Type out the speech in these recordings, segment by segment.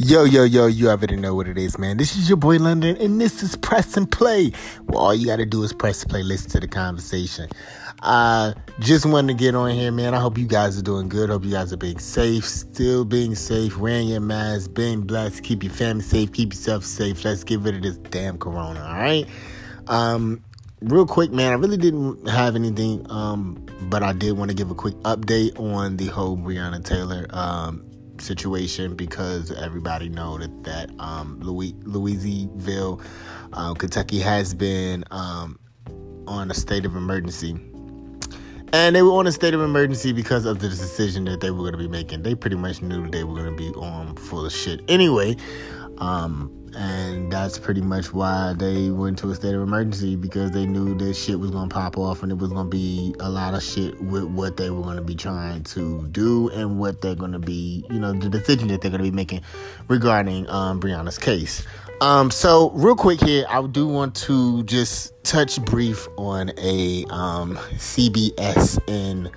Yo, yo, yo, you already know what it is, man. This is your boy London, and this is Press and Play. Well, all you gotta do is press play, listen to the conversation. Uh, just wanted to get on here, man. I hope you guys are doing good. Hope you guys are being safe, still being safe, wearing your mask, being blessed, keep your family safe, keep yourself safe. Let's get rid of this damn corona, all right? Um, real quick, man, I really didn't have anything, um, but I did want to give a quick update on the whole Breonna Taylor um, situation because everybody know that that um, Louis, Louisville, uh, Kentucky has been um, on a state of emergency. And they were on a state of emergency because of the decision that they were going to be making. They pretty much knew that they were going to be on full of shit anyway. Um, and that's pretty much why they went to a state of emergency because they knew that shit was gonna pop off and it was gonna be a lot of shit with what they were gonna be trying to do and what they're gonna be, you know, the decision that they're gonna be making regarding um, Breonna's case. Um, so real quick here, I do want to just touch brief on a um, CBSN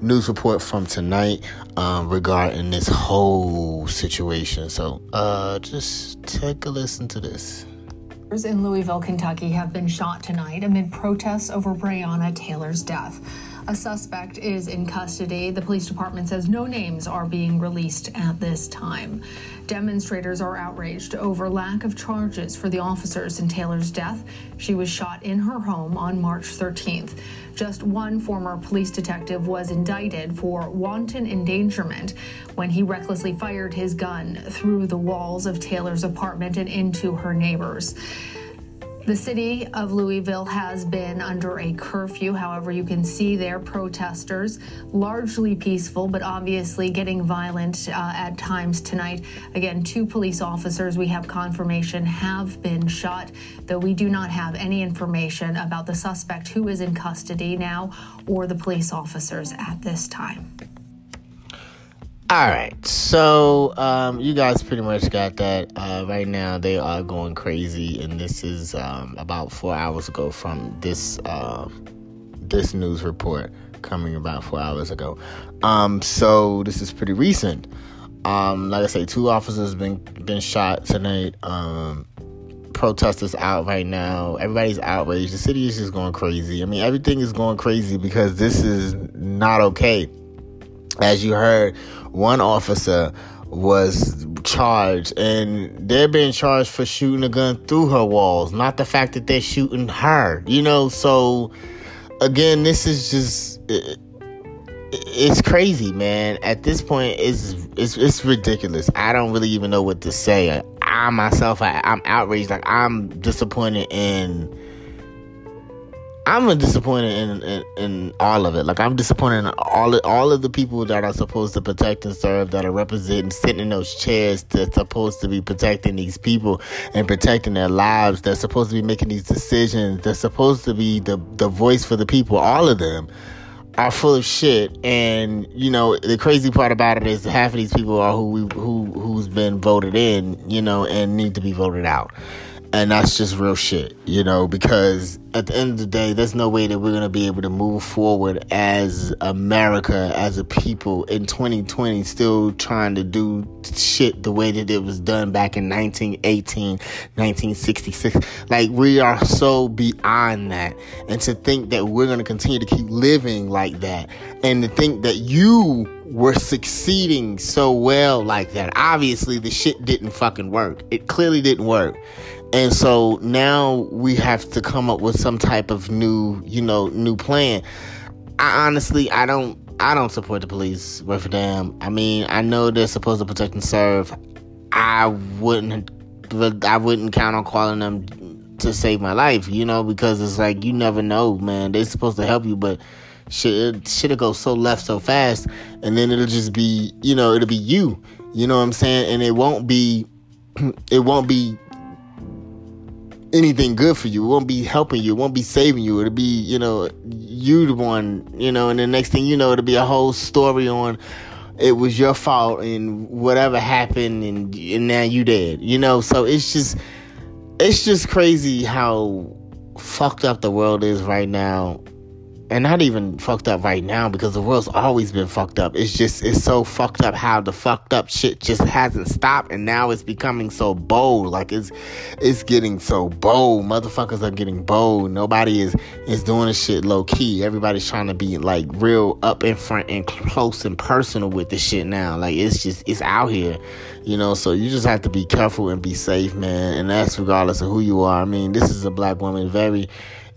news report from tonight um, regarding this whole situation. So uh, just take a listen to this. In Louisville, Kentucky, have been shot tonight amid protests over Breonna Taylor's death. A suspect is in custody. The police department says no names are being released at this time. Demonstrators are outraged over lack of charges for the officers in Taylor's death. She was shot in her home on March 13th. Just one former police detective was indicted for wanton endangerment when he recklessly fired his gun through the walls of Taylor's apartment and into her neighbors. The city of Louisville has been under a curfew. However, you can see there protesters, largely peaceful, but obviously getting violent uh, at times tonight. Again, two police officers, we have confirmation, have been shot, though we do not have any information about the suspect who is in custody now or the police officers at this time. All right, so um, you guys pretty much got that. Uh, right now, they are going crazy, and this is um, about four hours ago from this uh, this news report coming about four hours ago. Um, so this is pretty recent. Um, like I say, two officers been been shot tonight. Um, protesters out right now. Everybody's outraged. The city is just going crazy. I mean, everything is going crazy because this is not okay as you heard, one officer was charged and they're being charged for shooting a gun through her walls, not the fact that they're shooting her, you know. So, again, this is just. It, it's crazy, man. At this point, it's, it's it's ridiculous. I don't really even know what to say. I myself, I, I'm outraged. Like I'm disappointed in I'm disappointed in, in, in all of it. Like I'm disappointed in all of, all of the people that are supposed to protect and serve, that are representing, sitting in those chairs, that's supposed to be protecting these people and protecting their lives. That's supposed to be making these decisions. They're supposed to be the the voice for the people. All of them are full of shit. And you know the crazy part about it is half of these people are who we, who who's been voted in, you know, and need to be voted out and that's just real shit, you know, because at the end of the day, there's no way that we're going to be able to move forward as America, as a people in 2020, still trying to do shit the way that it was done back in 1918, 1966. Like, we are so beyond that. And to think that we're going to continue to keep living like that, and to think that you were succeeding so well like that. Obviously, the shit didn't fucking work. It clearly didn't work. And so now we have to come up with some type of new, you know, new plan. I honestly, I don't, I don't support the police worth a damn. I mean, I know they're supposed to protect and serve. I wouldn't, I wouldn't count on calling them to save my life, you know, because it's like you never know, man. They're supposed to help you, but shit, shit'll go so left so fast, and then it'll just be, you know, it'll be you. You know what I'm saying? And it won't be, it won't be anything good for you. It won't be helping you. It won't be saving you. It'll be, you know, you the one, you know, and the next thing you know, it'll be a whole story on it was your fault and whatever happened and and now you dead. You know, so it's just it's just crazy how fucked up the world is right now. And not even fucked up right now because the world's always been fucked up. It's just it's so fucked up how the fucked up shit just hasn't stopped and now it's becoming so bold. Like it's it's getting so bold. Motherfuckers are getting bold. Nobody is is doing this shit low key. Everybody's trying to be like real up in front and close and personal with the shit now. Like it's just it's out here. You know, so you just have to be careful and be safe, man. And that's regardless of who you are. I mean, this is a black woman, very,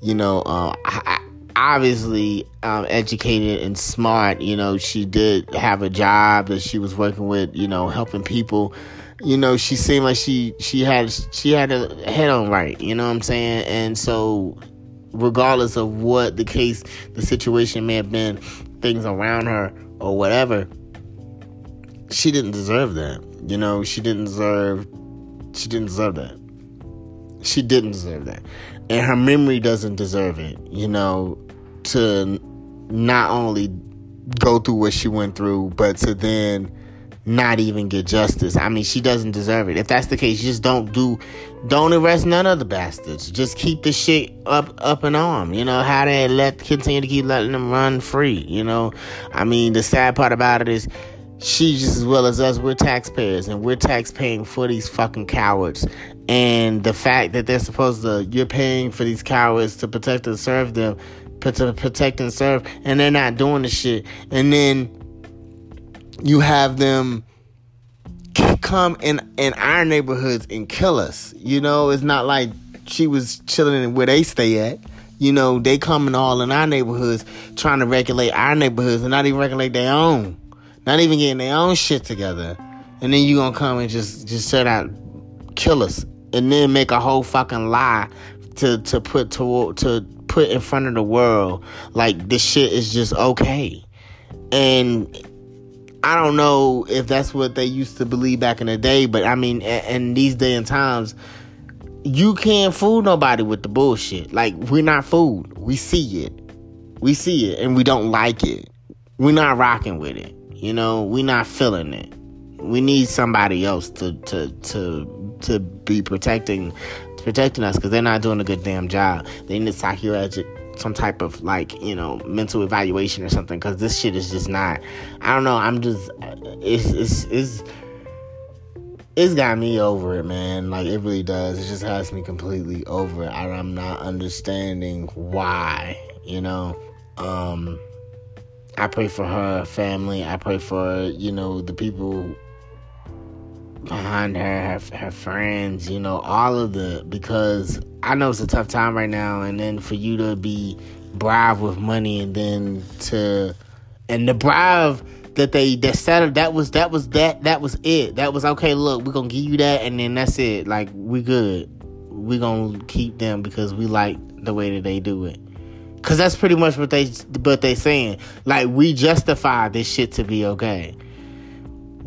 you know, uh, I, obviously um, educated and smart. You know, she did have a job that she was working with. You know, helping people. You know, she seemed like she she had she had a head on right. You know what I'm saying? And so, regardless of what the case, the situation may have been, things around her or whatever, she didn't deserve that. You know, she didn't deserve she didn't deserve that. She didn't deserve that. And her memory doesn't deserve it, you know, to not only go through what she went through, but to then not even get justice. I mean, she doesn't deserve it. If that's the case, just don't do, don't arrest none of the bastards. Just keep the shit up, up and on. You know how they let continue to keep letting them run free. You know, I mean, the sad part about it is she just as well as us, we're taxpayers and we're taxpaying for these fucking cowards. And the fact that they're supposed to, you're paying for these cowards to protect and serve them, to protect and serve, and they're not doing the shit. And then you have them come in in our neighborhoods and kill us. You know, it's not like she was chilling where they stay at. You know, they coming all in our neighborhoods trying to regulate our neighborhoods and not even regulate their own not even getting their own shit together, and then you gonna come and just just set out kill us, and then make a whole fucking lie to to put to to put in front of the world like this shit is just okay, and I don't know if that's what they used to believe back in the day, but I mean, in these day and times, you can't fool nobody with the bullshit. Like we're not fooled. We see it. We see it, and we don't like it. We're not rocking with it. You know, we're not feeling it. We need somebody else to to to to be protecting protecting us because they're not doing a good damn job. They need psychiatric some type of like you know mental evaluation or something because this shit is just not. I don't know. I'm just it's it's it's it's got me over it, man. Like it really does. It just has me completely over it. I, I'm not understanding why. You know. Um I pray for her family. I pray for, you know, the people behind her, her, her friends, you know, all of the, because I know it's a tough time right now. And then for you to be bribed with money and then to, and the bribe that they that settled that was that was that that was it that was okay look we're gonna give you that and then that's it like we good we gonna keep them because we like the way that they do it Cause that's pretty much what they what they saying. Like we justify this shit to be okay.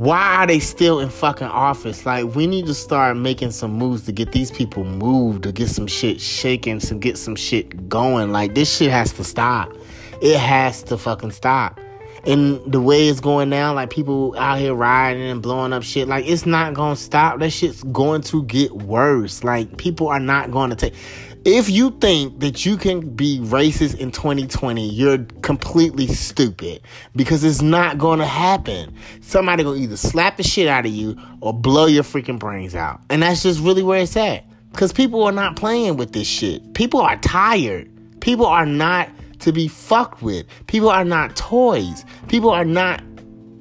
Why are they still in fucking office? Like we need to start making some moves to get these people moved, to get some shit shaking, to get some shit going. Like this shit has to stop. It has to fucking stop. And the way it's going now, like people out here riding and blowing up shit, like it's not gonna stop. That shit's going to get worse. Like people are not going to take if you think that you can be racist in 2020, you're completely stupid because it's not going to happen. Somebody to either slap the shit out of you or blow your freaking brains out. And that's just really where it's at. Because people are not playing with this shit. People are tired. People are not to be fucked with. People are not toys. People are not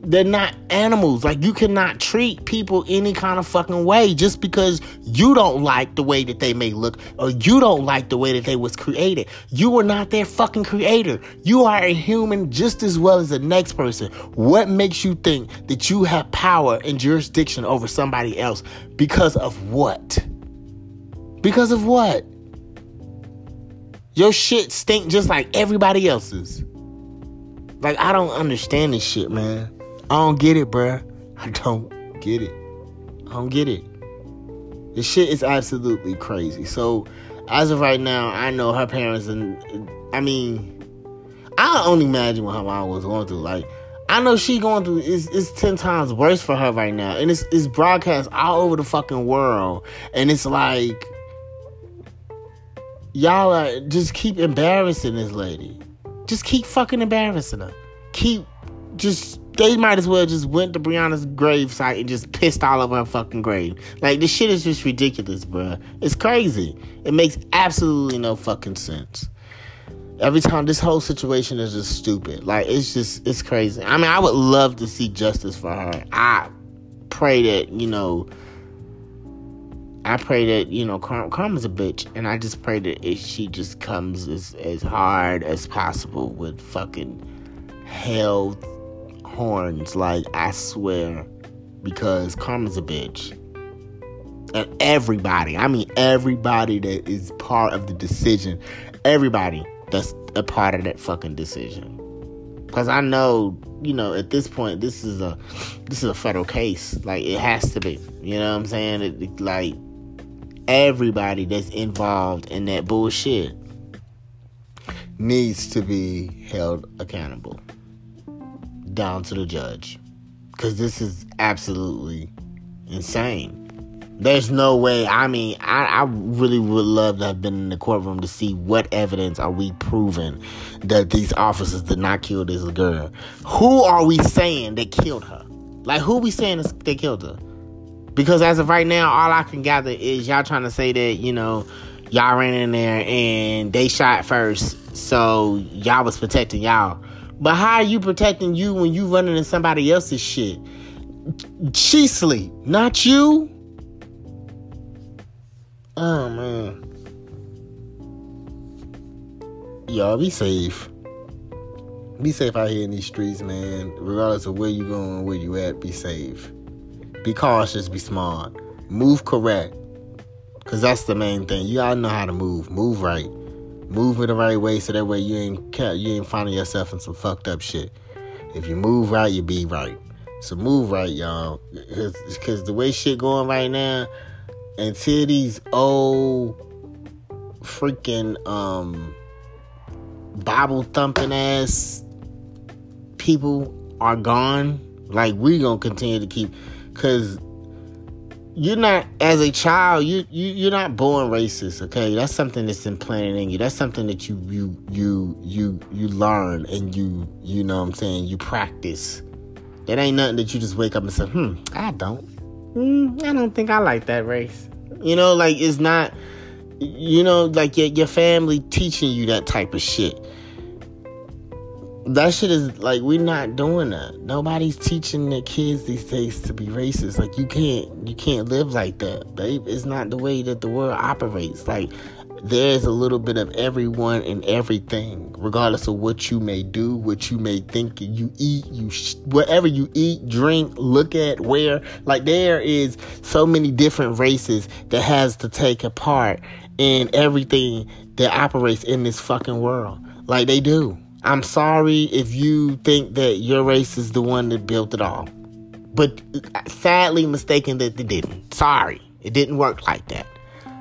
they're not animals. Like you cannot treat people any kind of fucking way just because you don't like the way that they may look or you don't like the way that they was created. You are not their fucking creator. You are a human just as well as the next person. What makes you think that you have power and jurisdiction over somebody else because of what? Because of what? Your shit stink just like everybody else's. Like I don't understand this shit, man. I don't get it, bruh. I don't get it. I don't get it. The shit is absolutely crazy. So, as of right now, I know her parents, and I mean, I only imagine what her mom was going through. Like, I know she going through it's, it's ten times worse for her right now, and it's it's broadcast all over the fucking world, and it's like y'all are just keep embarrassing this lady Just keep fucking embarrassing her. Keep just they might as well just went to Breonna's grave site and just pissed all over her fucking grave. Like this shit is just ridiculous, bruh. It's crazy. It makes absolutely no fucking sense. Every time this whole situation is just stupid. Like it's just it's crazy. I mean, I would love to see justice for her. I pray that, you know, I pray that you know Karm, Karma's a bitch, and I just pray that it, she just comes as as hard as possible with fucking hell horns. Like I swear, because Karma's a bitch, and everybody, I mean everybody that is part of the decision, everybody that's a part of that fucking decision. Because I know, you know, at this point, this is a this is a federal case. Like it has to be. You know what I'm saying? It, it, like everybody that's involved in that bullshit needs to be held accountable down to the judge. Because this is absolutely insane. There's no way i mean I, I really would love to have been in the courtroom to see what evidence are we proving that these officers did not kill this girl. Who are we saying that killed her? Like who are we saying they killed her because as of right now, all I can gather is y'all trying to say that, you know, y'all ran in there and they shot first, so y'all was protecting y'all. But how are you protecting you when you running in somebody else's shit? She sleep, not you. Oh man. Y'all be safe. Be safe out here in these streets, man. Regardless of where you going, where you at, be safe. Be cautious, be smart. Move correct. Cause that's the main thing. You gotta know how to move. Move right. Move in the right way so that way you ain't you ain't finding yourself in some fucked up shit. If you move right, you be right. So move right, y'all. Cause, Cause the way shit going right now, until these old freaking um Bible thumping ass people are gone, like we gonna continue to keep because you're not as a child you, you you're not born racist okay? That's something that's implanted in you. That's something that you you you you you learn and you you know what i'm saying? You practice. It ain't nothing that you just wake up and say hmm i don't. Hmm, i don't think i like that race. You know like it's not you know like your, your family teaching you that type of shit that shit is like we're not doing that. Nobody's teaching the kids these days to be racist. Like you can't you can't live like that, babe. It's not the way that the world operates. Like there's a little bit of everyone and everything, regardless of what you may do, what you may think, you eat, you sh- whatever you eat, drink, look at, wear. Like there is so many different races that has to take a part in everything that operates in this fucking world. Like they do. I'm sorry if you think that your race is the one that built it all. But uh, sadly mistaken that they didn't. Sorry. It didn't work like that.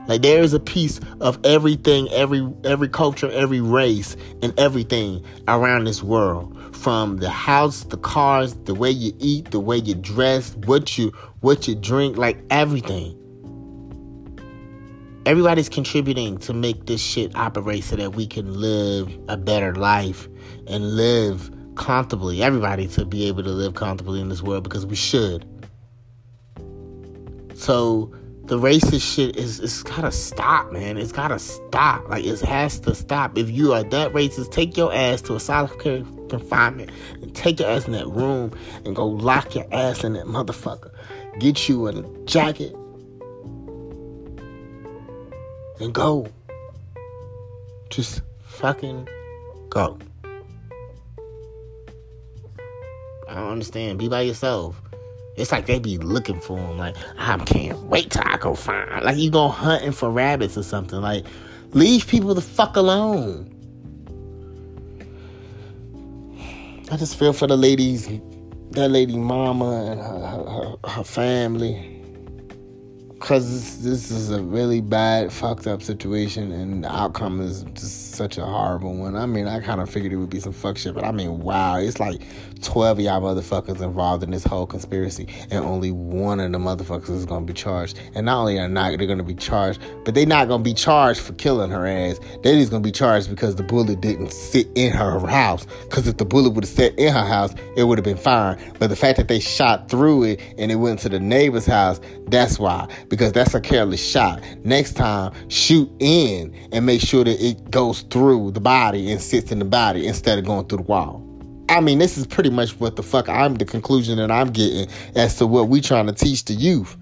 Like there is a piece of everything, every every culture, every race, and everything around this world. From the house, the cars, the way you eat, the way you dress, what you what you drink, like everything. Everybody's contributing to make this shit operate so that we can live a better life and live comfortably. Everybody to be able to live comfortably in this world because we should. So the racist shit is it's gotta stop, man. It's gotta stop. Like it has to stop. If you are that racist, take your ass to a solitary confinement and take your ass in that room and go lock your ass in that motherfucker. Get you a jacket and go. Just fucking go. I don't understand. Be by yourself. It's like they be looking for them. Like, I can't wait till I go find. Like, you go hunting for rabbits or something. Like, leave people the fuck alone. I just feel for the ladies, that lady mama and her, her, her family. Because this, this is a really bad, fucked up situation, and the outcome is just such a horrible one. I mean, I kind of figured it would be some fuck shit, but I mean, wow, it's like 12 of y'all motherfuckers involved in this whole conspiracy, and only one of the motherfuckers is gonna be charged. And not only are not they're gonna be charged, but they're not gonna be charged for killing her ass. They're just gonna be charged because the bullet didn't sit in her house. Because if the bullet would have sat in her house, it would have been fine. But the fact that they shot through it and it went to the neighbor's house, that's why. Because that's a careless shot. Next time, shoot in and make sure that it goes through the body and sits in the body instead of going through the wall. I mean, this is pretty much what the fuck I'm the conclusion that I'm getting as to what we trying to teach the youth.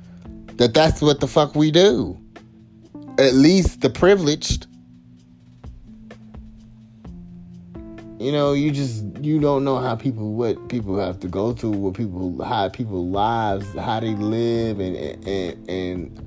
That that's what the fuck we do. At least the privileged. You know, you just you don't know how people what people have to go through, what people how people lives, how they live and and and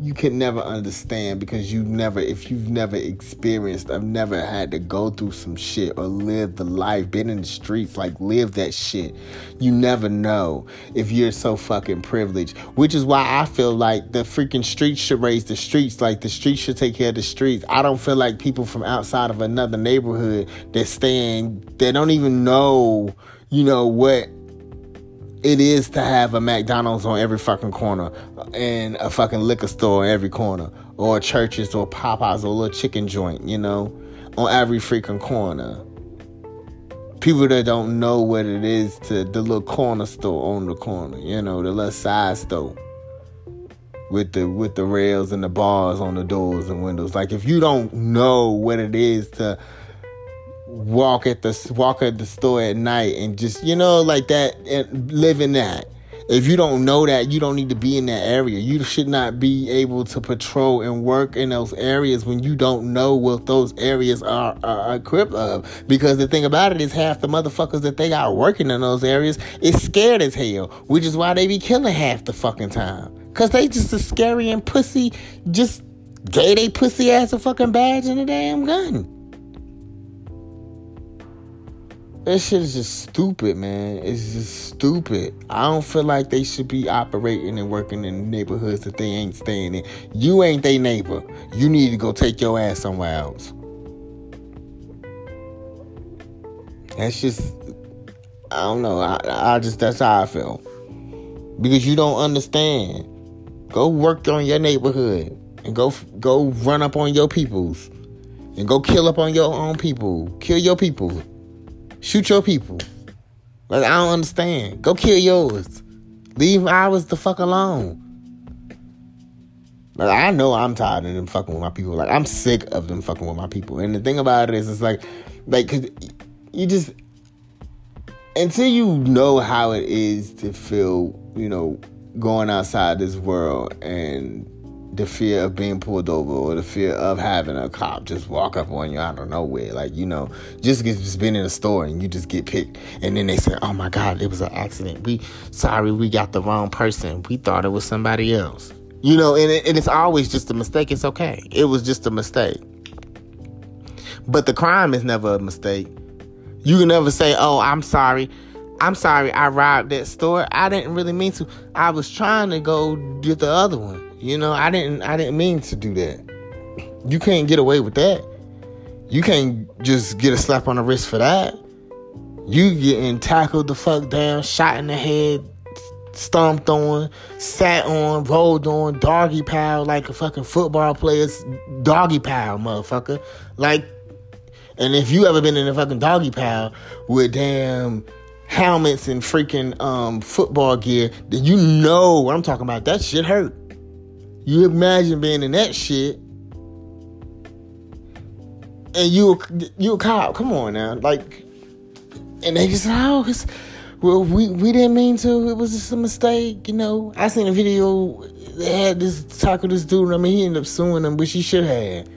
you can never understand because you never if you've never experienced i've never had to go through some shit or live the life been in the streets like live that shit. You never know if you're so fucking privileged which is why i feel like the freaking streets should raise the streets. Like the streets should take care of the streets. I don't feel like people from outside of another neighborhood that staying they don't even know you know what it is to have a McDonald's on every fucking corner and a fucking liquor store on every corner or churches or Popeyes or a little chicken joint, you know, on every freaking corner. People that don't know what it is to the little corner store on the corner, you know, the little side store with the with the rails and the bars on the doors and windows. Like if you don't know what it is to walk at the walk at the store at night and just you know like that and live in that. If you don't know that you don't need to be in that area. You should not be able to patrol and work in those areas when you don't know what those areas are, are equipped of. Because the thing about it is half the motherfuckers that they got working in those areas is scared as hell which is why they be killing half the fucking time. Because they just a scary and pussy just gay they pussy ass a fucking badge and a damn gun That shit is just stupid, man. It's just stupid. I don't feel like they should be operating and working in neighborhoods that they ain't staying in. You ain't their neighbor. You need to go take your ass somewhere else. That's just, I don't know. I, I just, that's how I feel. Because you don't understand. Go work on your neighborhood and go go run up on your peoples and go kill up on your own people. Kill your people. Shoot your people. Like I don't understand. Go kill yours. Leave ours the fuck alone. Like I know I'm tired of them fucking with my people. Like I'm sick of them fucking with my people. And the thing about it is, it's like, like, cause you just until you know how it is to feel, you know, going outside this world and the fear of being pulled over or the fear of having a cop just walk up on you out of nowhere. Like, you know, just get just been in a store and you just get picked. And then they say, Oh my God, it was an accident. We sorry, we got the wrong person. We thought it was somebody else. You know, and, it, and it's always just a mistake. It's okay. It was just a mistake. But the crime is never a mistake. You can never say, Oh, I'm sorry. I'm sorry, I robbed that store. I didn't really mean to. I was trying to go get the other one. You know, I didn't I didn't mean to do that. You can't get away with that. You can't just get a slap on the wrist for that. You getting tackled the fuck down, shot in the head, stomped on, sat on, rolled on, doggy pile like a fucking football player's doggy pile, motherfucker. Like, and if you ever been in a fucking doggy pile with damn helmets and freaking um, football gear, then you know what I'm talking about. That shit hurt. You imagine being in that shit, and you you a cop. Come on now, like, and they just oh, it's, well, we we didn't mean to. It was just a mistake, you know. I seen a video. They had this with this dude. I mean, he ended up suing them, which he should have.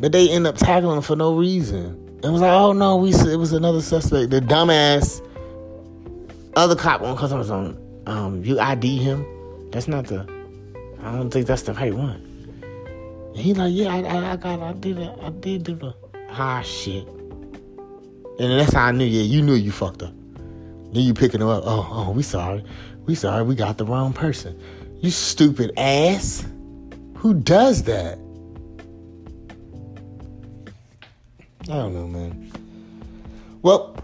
But they end up tackling him for no reason. It was like, oh no, we it was another suspect. The dumbass other cop on was on um you ID him. That's not the I don't think that's the right one. And he like, yeah, I, I, I got, I did it, I did do the ah shit. And that's how I knew, yeah, you knew you fucked up. Then you picking him up. Oh, oh, we sorry, we sorry, we got the wrong person. You stupid ass. Who does that? I don't know, man. Well,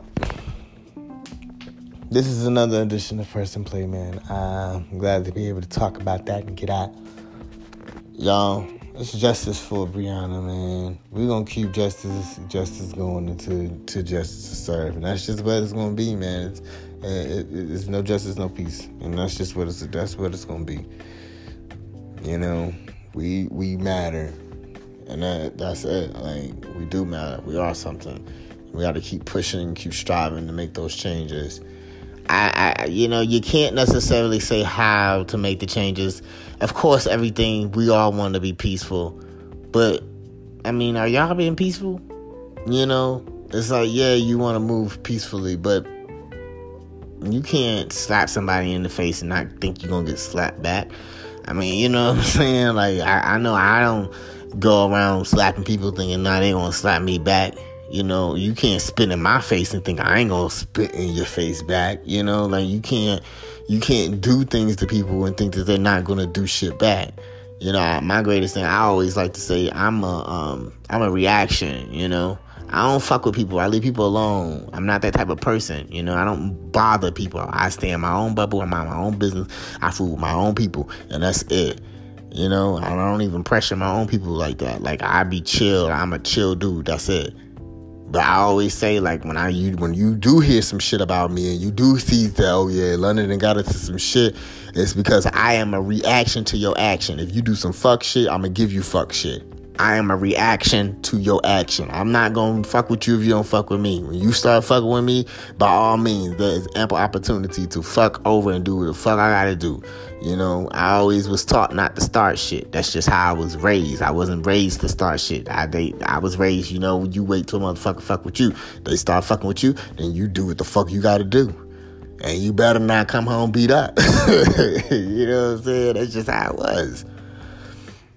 this is another edition of Press and Play, man. I'm glad to be able to talk about that and get out. Y'all, it's justice for Breonna, man. We're gonna keep justice justice going into to justice to serve. And that's just what it's gonna be, man. It's, it, it, it's no justice, no peace. And that's just what it's that's what it's gonna be. You know, we we matter. And that that's it. Like we do matter. We are something. We gotta keep pushing, keep striving to make those changes. I, I, you know, you can't necessarily say how to make the changes. Of course, everything we all want to be peaceful, but I mean, are y'all being peaceful? You know, it's like, yeah, you want to move peacefully, but you can't slap somebody in the face and not think you're gonna get slapped back. I mean, you know what I'm saying? Like, I, I know I don't go around slapping people thinking, nah, they gonna slap me back. You know, you can't spit in my face and think I ain't gonna spit in your face back. You know, like you can't you can't do things to people and think that they're not gonna do shit back. You know, my greatest thing I always like to say I'm a um I'm a reaction, you know. I don't fuck with people. I leave people alone. I'm not that type of person. You know, I don't bother people. I stay in my own bubble. I'm my own business. I fool with my own people, and that's it. You know, I don't even pressure my own people like that. Like I be chill. I'm a chill dude. That's it. But I always say, like, when I you when you do hear some shit about me and you do see that, oh yeah, London and got into some shit, it's because I am a reaction to your action. If you do some fuck shit, I'm gonna give you fuck shit. I am a reaction to your action. I'm not gonna fuck with you if you don't fuck with me. When you start fucking with me, by all means, there is ample opportunity to fuck over and do what the fuck I gotta do. You know, I always was taught not to start shit. That's just how I was raised. I wasn't raised to start shit. I they, I was raised, you know, you wait till motherfucker fuck with you. They start fucking with you, then you do what the fuck you gotta do. And you better not come home beat up. you know what I'm saying? That's just how it was.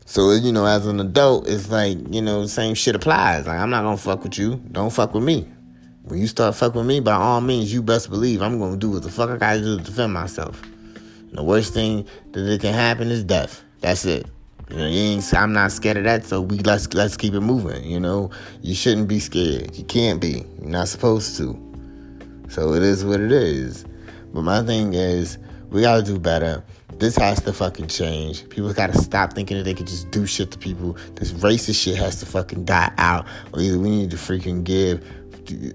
So, you know, as an adult, it's like, you know, same shit applies. Like, I'm not gonna fuck with you. Don't fuck with me. When you start fucking with me, by all means, you best believe I'm gonna do what the fuck I gotta do to defend myself. And the worst thing that can happen is death. That's it. You know, I'm not scared of that, so we let's let's keep it moving. You know, you shouldn't be scared. You can't be. You're not supposed to. So it is what it is. But my thing is, we gotta do better. This has to fucking change. People gotta stop thinking that they can just do shit to people. This racist shit has to fucking die out. Or either we need to freaking give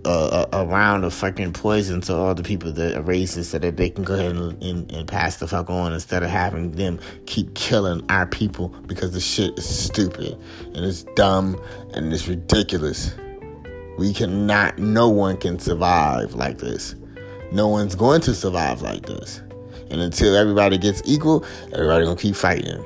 Uh, uh, a, a, round of fucking poison to all the people that are racist so that they can go ahead and, and, and, pass the fuck on instead of having them keep killing our people because the shit is stupid and it's dumb and it's ridiculous. We cannot, no one can survive like this. No one's going to survive like this. And until everybody gets equal, everybody gonna keep fighting.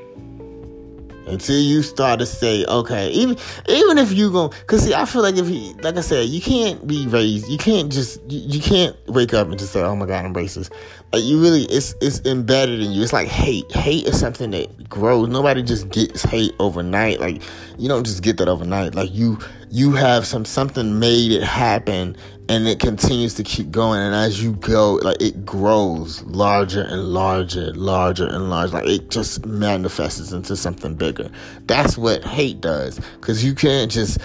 Until you start to say, okay, even even if you go, cause see, I feel like if you, like I said, you can't be raised, you can't just, you, you can't wake up and just say, oh my god, I'm racist. Like you really, it's it's embedded in you. It's like hate. Hate is something that grows. Nobody just gets hate overnight. Like you don't just get that overnight. Like you you have some something made it happen and it continues to keep going. And as you go like it grows larger and larger larger and larger. Like it just manifests into something bigger. That's what hate does. Because you can't just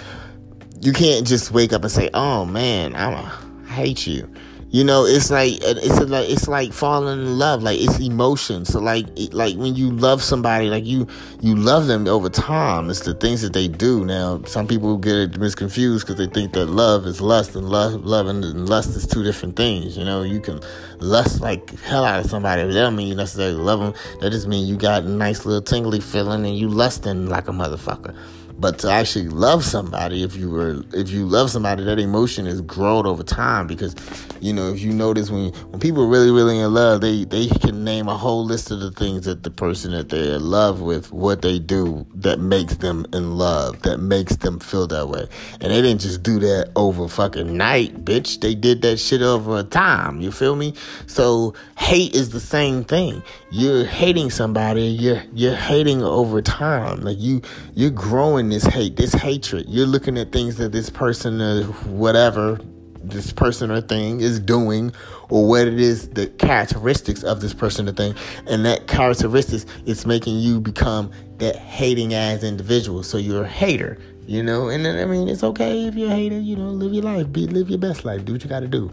you can't just wake up and say oh man i'm a, I hate you you know, it's like it's like it's like falling in love. Like it's emotion. So like like when you love somebody, like you you love them over time. It's the things that they do. Now some people get it misconfused because they think that love is lust and love love and lust is two different things. You know, you can lust like hell out of somebody. That don't mean you necessarily love them. That just mean you got a nice little tingly feeling and you lusting like a motherfucker. But to actually love somebody, if you were, if you love somebody, that emotion is grown over time. Because, you know, if you notice when when people are really, really in love, they they can name a whole list of the things that the person that they're in love with, what they do that makes them in love, that makes them feel that way. And they didn't just do that over fucking night, bitch. They did that shit over time. You feel me? So hate is the same thing. You're hating somebody. You're you're hating over time. Like you you're growing this hate, this hatred. You're looking at things that this person, or whatever, this person or thing is doing or what it is the characteristics of this person or thing. And that characteristics is making you become that hating as individual. So you're a hater you know? And then, i mean it's okay if you're a hater you know live your life be live your best life do what you got to do.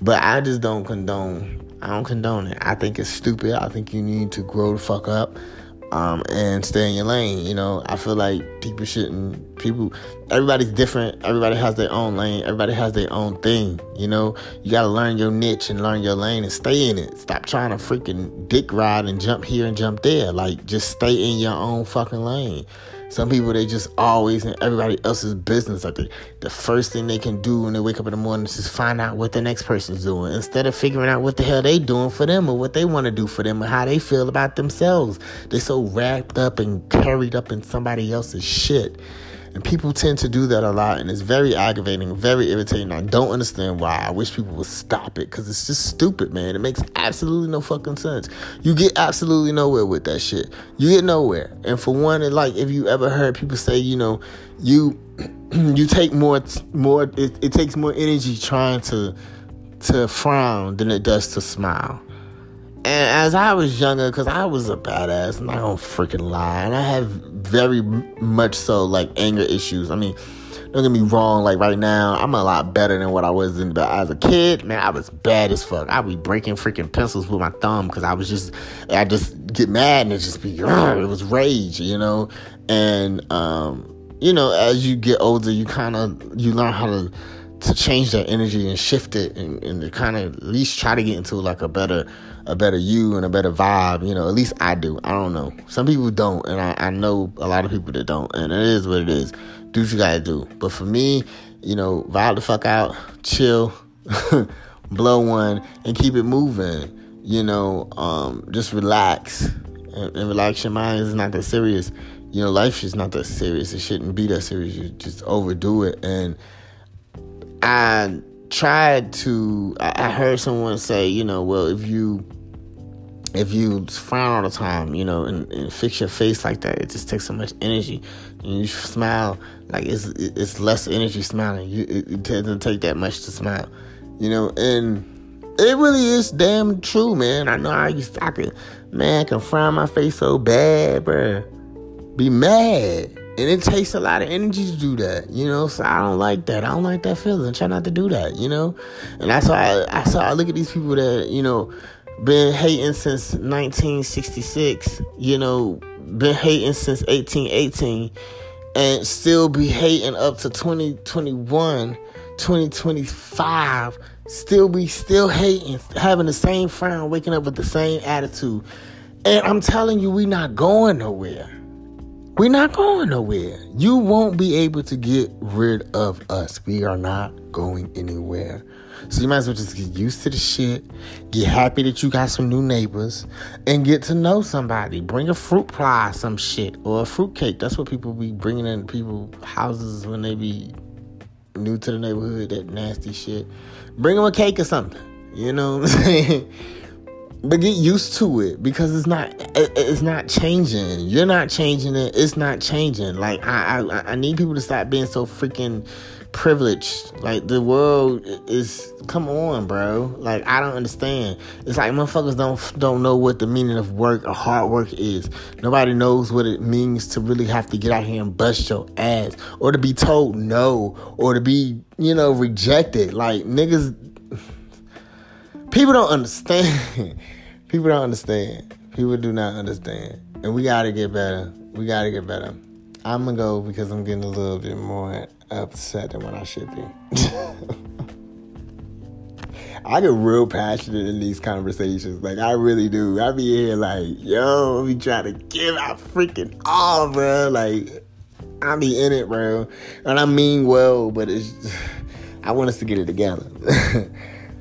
But i just don't condone i don't condone it. I think it's stupid. I think you need to grow the fuck up um, and stay in your lane. You know, I feel like people shouldn't. People, everybody's different. Everybody has their own lane. Everybody has their own thing. You know, you gotta learn your niche and learn your lane and stay in it. Stop trying to freaking dick ride and jump here and jump there. Like, just stay in your own fucking lane. Some people they just always in everybody else's business. Like they, the first thing they can do when they wake up in the morning is just find out what the next person's doing instead of figuring out what the hell they doing for them or what they want to do for them or how they feel about themselves. They're so wrapped up and carried up in somebody else's shit. And people tend to do that a lot, and it's very aggravating, very irritating. I don't understand why. I wish people would stop it because it's just stupid, man. It makes absolutely no fucking sense. You get absolutely nowhere with that shit. You get nowhere. And for one, it, like if you ever heard people say, you know, you you take more more. It, it takes more energy trying to to frown than it does to smile. And as I was younger, because I was a badass, and I don't freaking lie, and I have very much so like anger issues. I mean, don't get me wrong, like right now, I'm a lot better than what I was in, but as a kid, man, I was bad as fuck. I'd be breaking freaking pencils with my thumb because I was just, I just get mad and it just be, it was rage, you know? And, um, you know, as you get older, you kind of, you learn how to, to change that energy and shift it and, and to kind of at least try to get into like a better a better you and a better vibe. You know, at least I do. I don't know. Some people don't, and I, I know a lot of people that don't, and it is what it is. Do what you gotta do. But for me, you know, vibe the fuck out, chill, blow one, and keep it moving. You know, um, just relax and, and relax your mind. It's not that serious. You know, life is not that serious. It shouldn't be that serious. You just overdo it. And I tried to. I heard someone say, you know, well, if you if you frown all the time, you know, and, and, fix your face like that, it just takes so much energy. And you smile like it's it's less energy smiling. You, it, it doesn't take that much to smile, you know. And it really is damn true, man. I know I used to, I could, man, I can frown my face so bad, bruh. Be mad. And it takes a lot of energy to do that, you know. So I don't like that. I don't like that feeling. Try not to do that, you know. And that's why I, I saw. I look at these people that you know been hating since 1966, you know, been hating since 1818, and still be hating up to 2021, 2025, still be still hating, having the same frown, waking up with the same attitude. And I'm telling you, we not going nowhere. We're not going nowhere. You won't be able to get rid of us. We are not going anywhere. So you might as well just get used to the shit, get happy that you got some new neighbors, and get to know somebody. Bring a fruit pie, some shit, or a fruit cake. That's what people be bringing in people houses when they be new to the neighborhood. That nasty shit. Bring them a cake or something. You know what I'm saying? but get used to it because it's not it's not changing you're not changing it it's not changing like i i, I need people to stop being so freaking privileged. Like the world is come on, bro. Like I don't understand. It's like motherfuckers don't don't know what the meaning of work or hard work is. Nobody knows what it means to really have to get out here and bust your ass or to be told no or to be, you know, rejected. Like niggas people don't understand. people don't understand. People do not understand. And we gotta get better. We gotta get better. I'm gonna go because I'm getting a little bit more upset than what I should be. I get real passionate in these conversations. Like I really do. I be here like, yo, we trying to give out freaking all, bro. Like I be in it, bro. And I mean well, but it's I want us to get it together.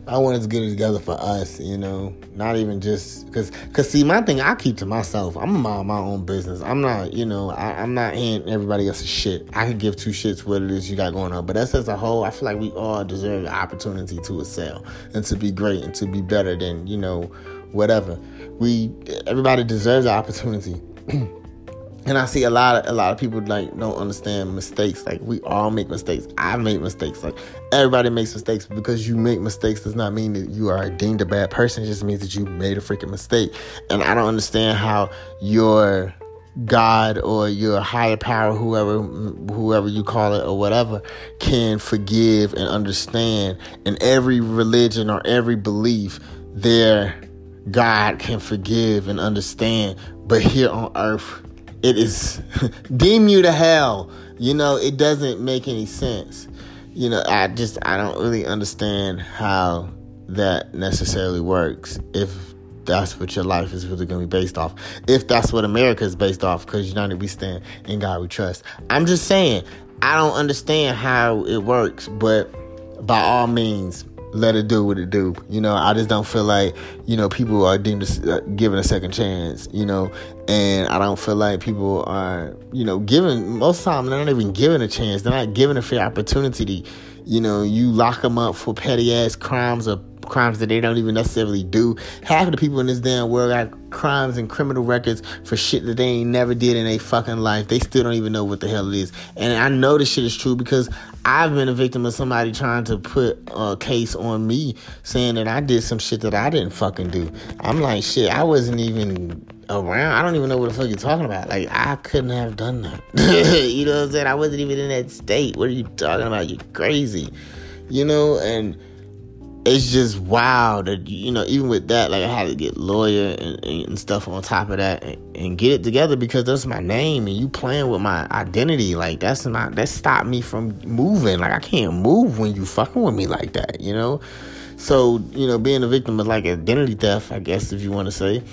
I wanted to get it together for us, you know, not even just because, because see, my thing, I keep to myself. I'm mind my own business. I'm not, you know, I, am not in everybody else's shit. I can give two shits what it is you got going on. But that's as a whole, I feel like we all deserve the opportunity to excel and to be great and to be better than, you know, whatever. We, everybody deserves the opportunity. and I see a lot of a lot of people like don't understand mistakes. Like we all make mistakes. I make mistakes. Like everybody makes mistakes. Because you make mistakes does not mean that you are deemed a bad person. It just means that you made a freaking mistake. And I don't understand how your God or your higher power, whoever whoever you call it or whatever, can forgive and understand. In every religion or every belief, their God can forgive and understand. But here on earth, it is deem you to hell. You know, it doesn't make any sense. You know, I just I don't really understand how that necessarily works if that's what your life is really going to be based off. If that's what America is based off, because United we stand, in God we trust. I'm just saying, I don't understand how it works, but by all means, let it do what it do. You know, I just don't feel like, you know, people are deemed to, uh, given a second chance, you know, and I don't feel like people are, you know, given, most of the time, they're not even given a chance. They're not given a fair opportunity. To, You know, you lock them up for petty ass crimes or crimes that they don't even necessarily do. Half of the people in this damn world got crimes and criminal records for shit that they ain't never did in a fucking life. They still don't even know what the hell it is. And I know this shit is true because I've been a victim of somebody trying to put a case on me saying that I did some shit that I didn't fucking do. I'm like, shit, I wasn't even around. I don't even know what the fuck you're talking about. Like, I couldn't have done that. you know what I'm saying? I wasn't even in that state. What are you talking about? You're crazy. You know, and it's just wild that you know even with that like i had to get lawyer and, and stuff on top of that and, and, get it together because that's my name and you playing with my identity. Like that's not that stopped me from moving. Like i can't move when you fucking with me like that you know? So you know being a victim of like identity theft i guess if you want to say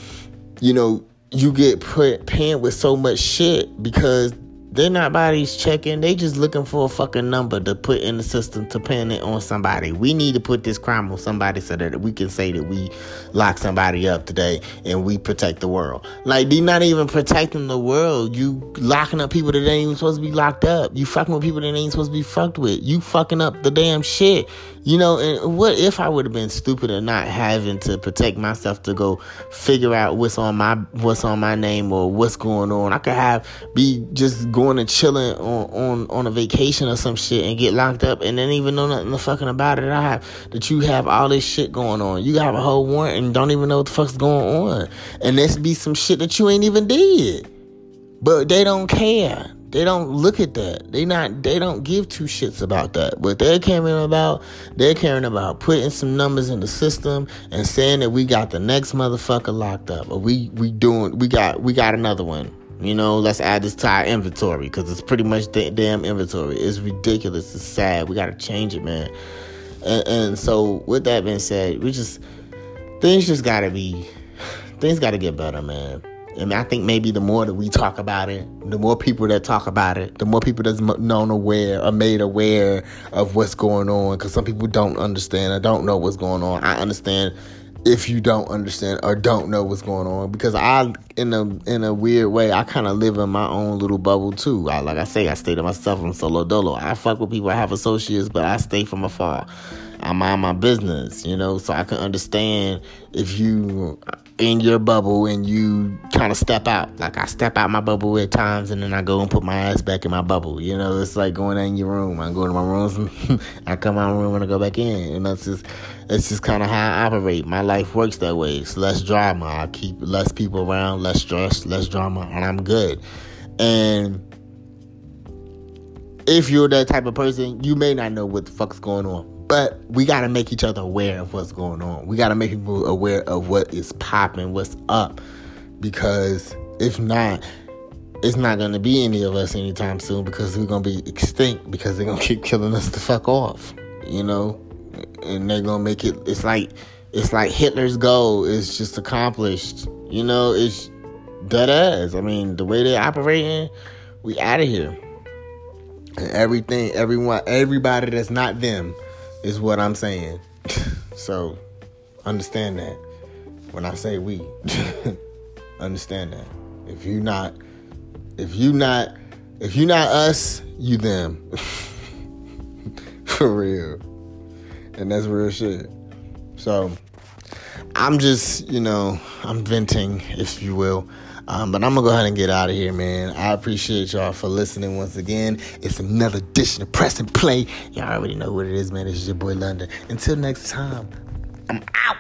you know you get put paying with so much shit because they're not bodies checking. They just looking for a fucking number to put in the system to pin it on somebody. We need to put this crime on somebody so that we can say that we lock somebody up today and we protect the world. Like they're not even protecting the world. You locking up people that ain't even supposed to be locked up. You fucking with people that ain't supposed to be fucked with. You fucking up the damn shit. You know, and what if I would have been stupid and not having to protect myself to go figure out what's on my what's on my name or what's going on? I could have be just going and chilling on on on a vacation or some shit and get locked up and then even know nothing the fucking about it. I have that you have all this shit going on. You have a whole warrant and don't even know what the fuck's going on, and this be some shit that you ain't even did, but they don't care. They don't look at that. They not they don't give two shits about that. What they're caring about, they're caring about putting some numbers in the system and saying that we got the next motherfucker locked up. Or we we doing we got we got another one. You know, let's add this to our inventory because it's pretty much the damn inventory. It's ridiculous. It's sad. We got to change it, man. And, and so, with that being said, we just things just got to be things got to get better, man. And I think maybe the more that we talk about it, the more people that talk about it, the more people that's known aware are made aware of what's going on. Because some people don't understand or don't know what's going on. I understand if you don't understand or don't know what's going on because I in a in a weird way I kind of live in my own little bubble too. I, like I say, I stay to myself. I'm solo dolo. I fuck with people. I have associates, but I stay from afar. I mind my business, you know, so I can understand if you in your bubble and you kind of step out. Like I step out my bubble at times and then I go and put my ass back in my bubble. You know, it's like going in your room. I go to my room, I come out of my room and I go back in. And that's just it's just kind of how I operate. My life works that way. It's less drama. I keep less people around, less stress, less drama, and I'm good. And if you're that type of person, you may not know what the fuck's going on. But we got to make each other aware of what's going on. We got to make people aware of what is popping, what's up. Because if not, it's not going to be any of us anytime soon because we're going to be extinct because they're going to keep killing us the fuck off. You know? And they're going to make it, it's like, it's like Hitler's goal is just accomplished. You know, it's dead ass. I mean, the way they're operating, we out of here. And everything, everyone, everybody that's not them is what I'm saying. so understand that when I say we, understand that. If you not, if you not, if you not us, you them. For real. And that's real shit. So I'm just, you know, I'm venting, if you will. Um, but I'm gonna go ahead and get out of here, man. I appreciate y'all for listening once again. It's another edition of Press and Play. Y'all already know what it is, man. This is your boy London. Until next time, I'm out.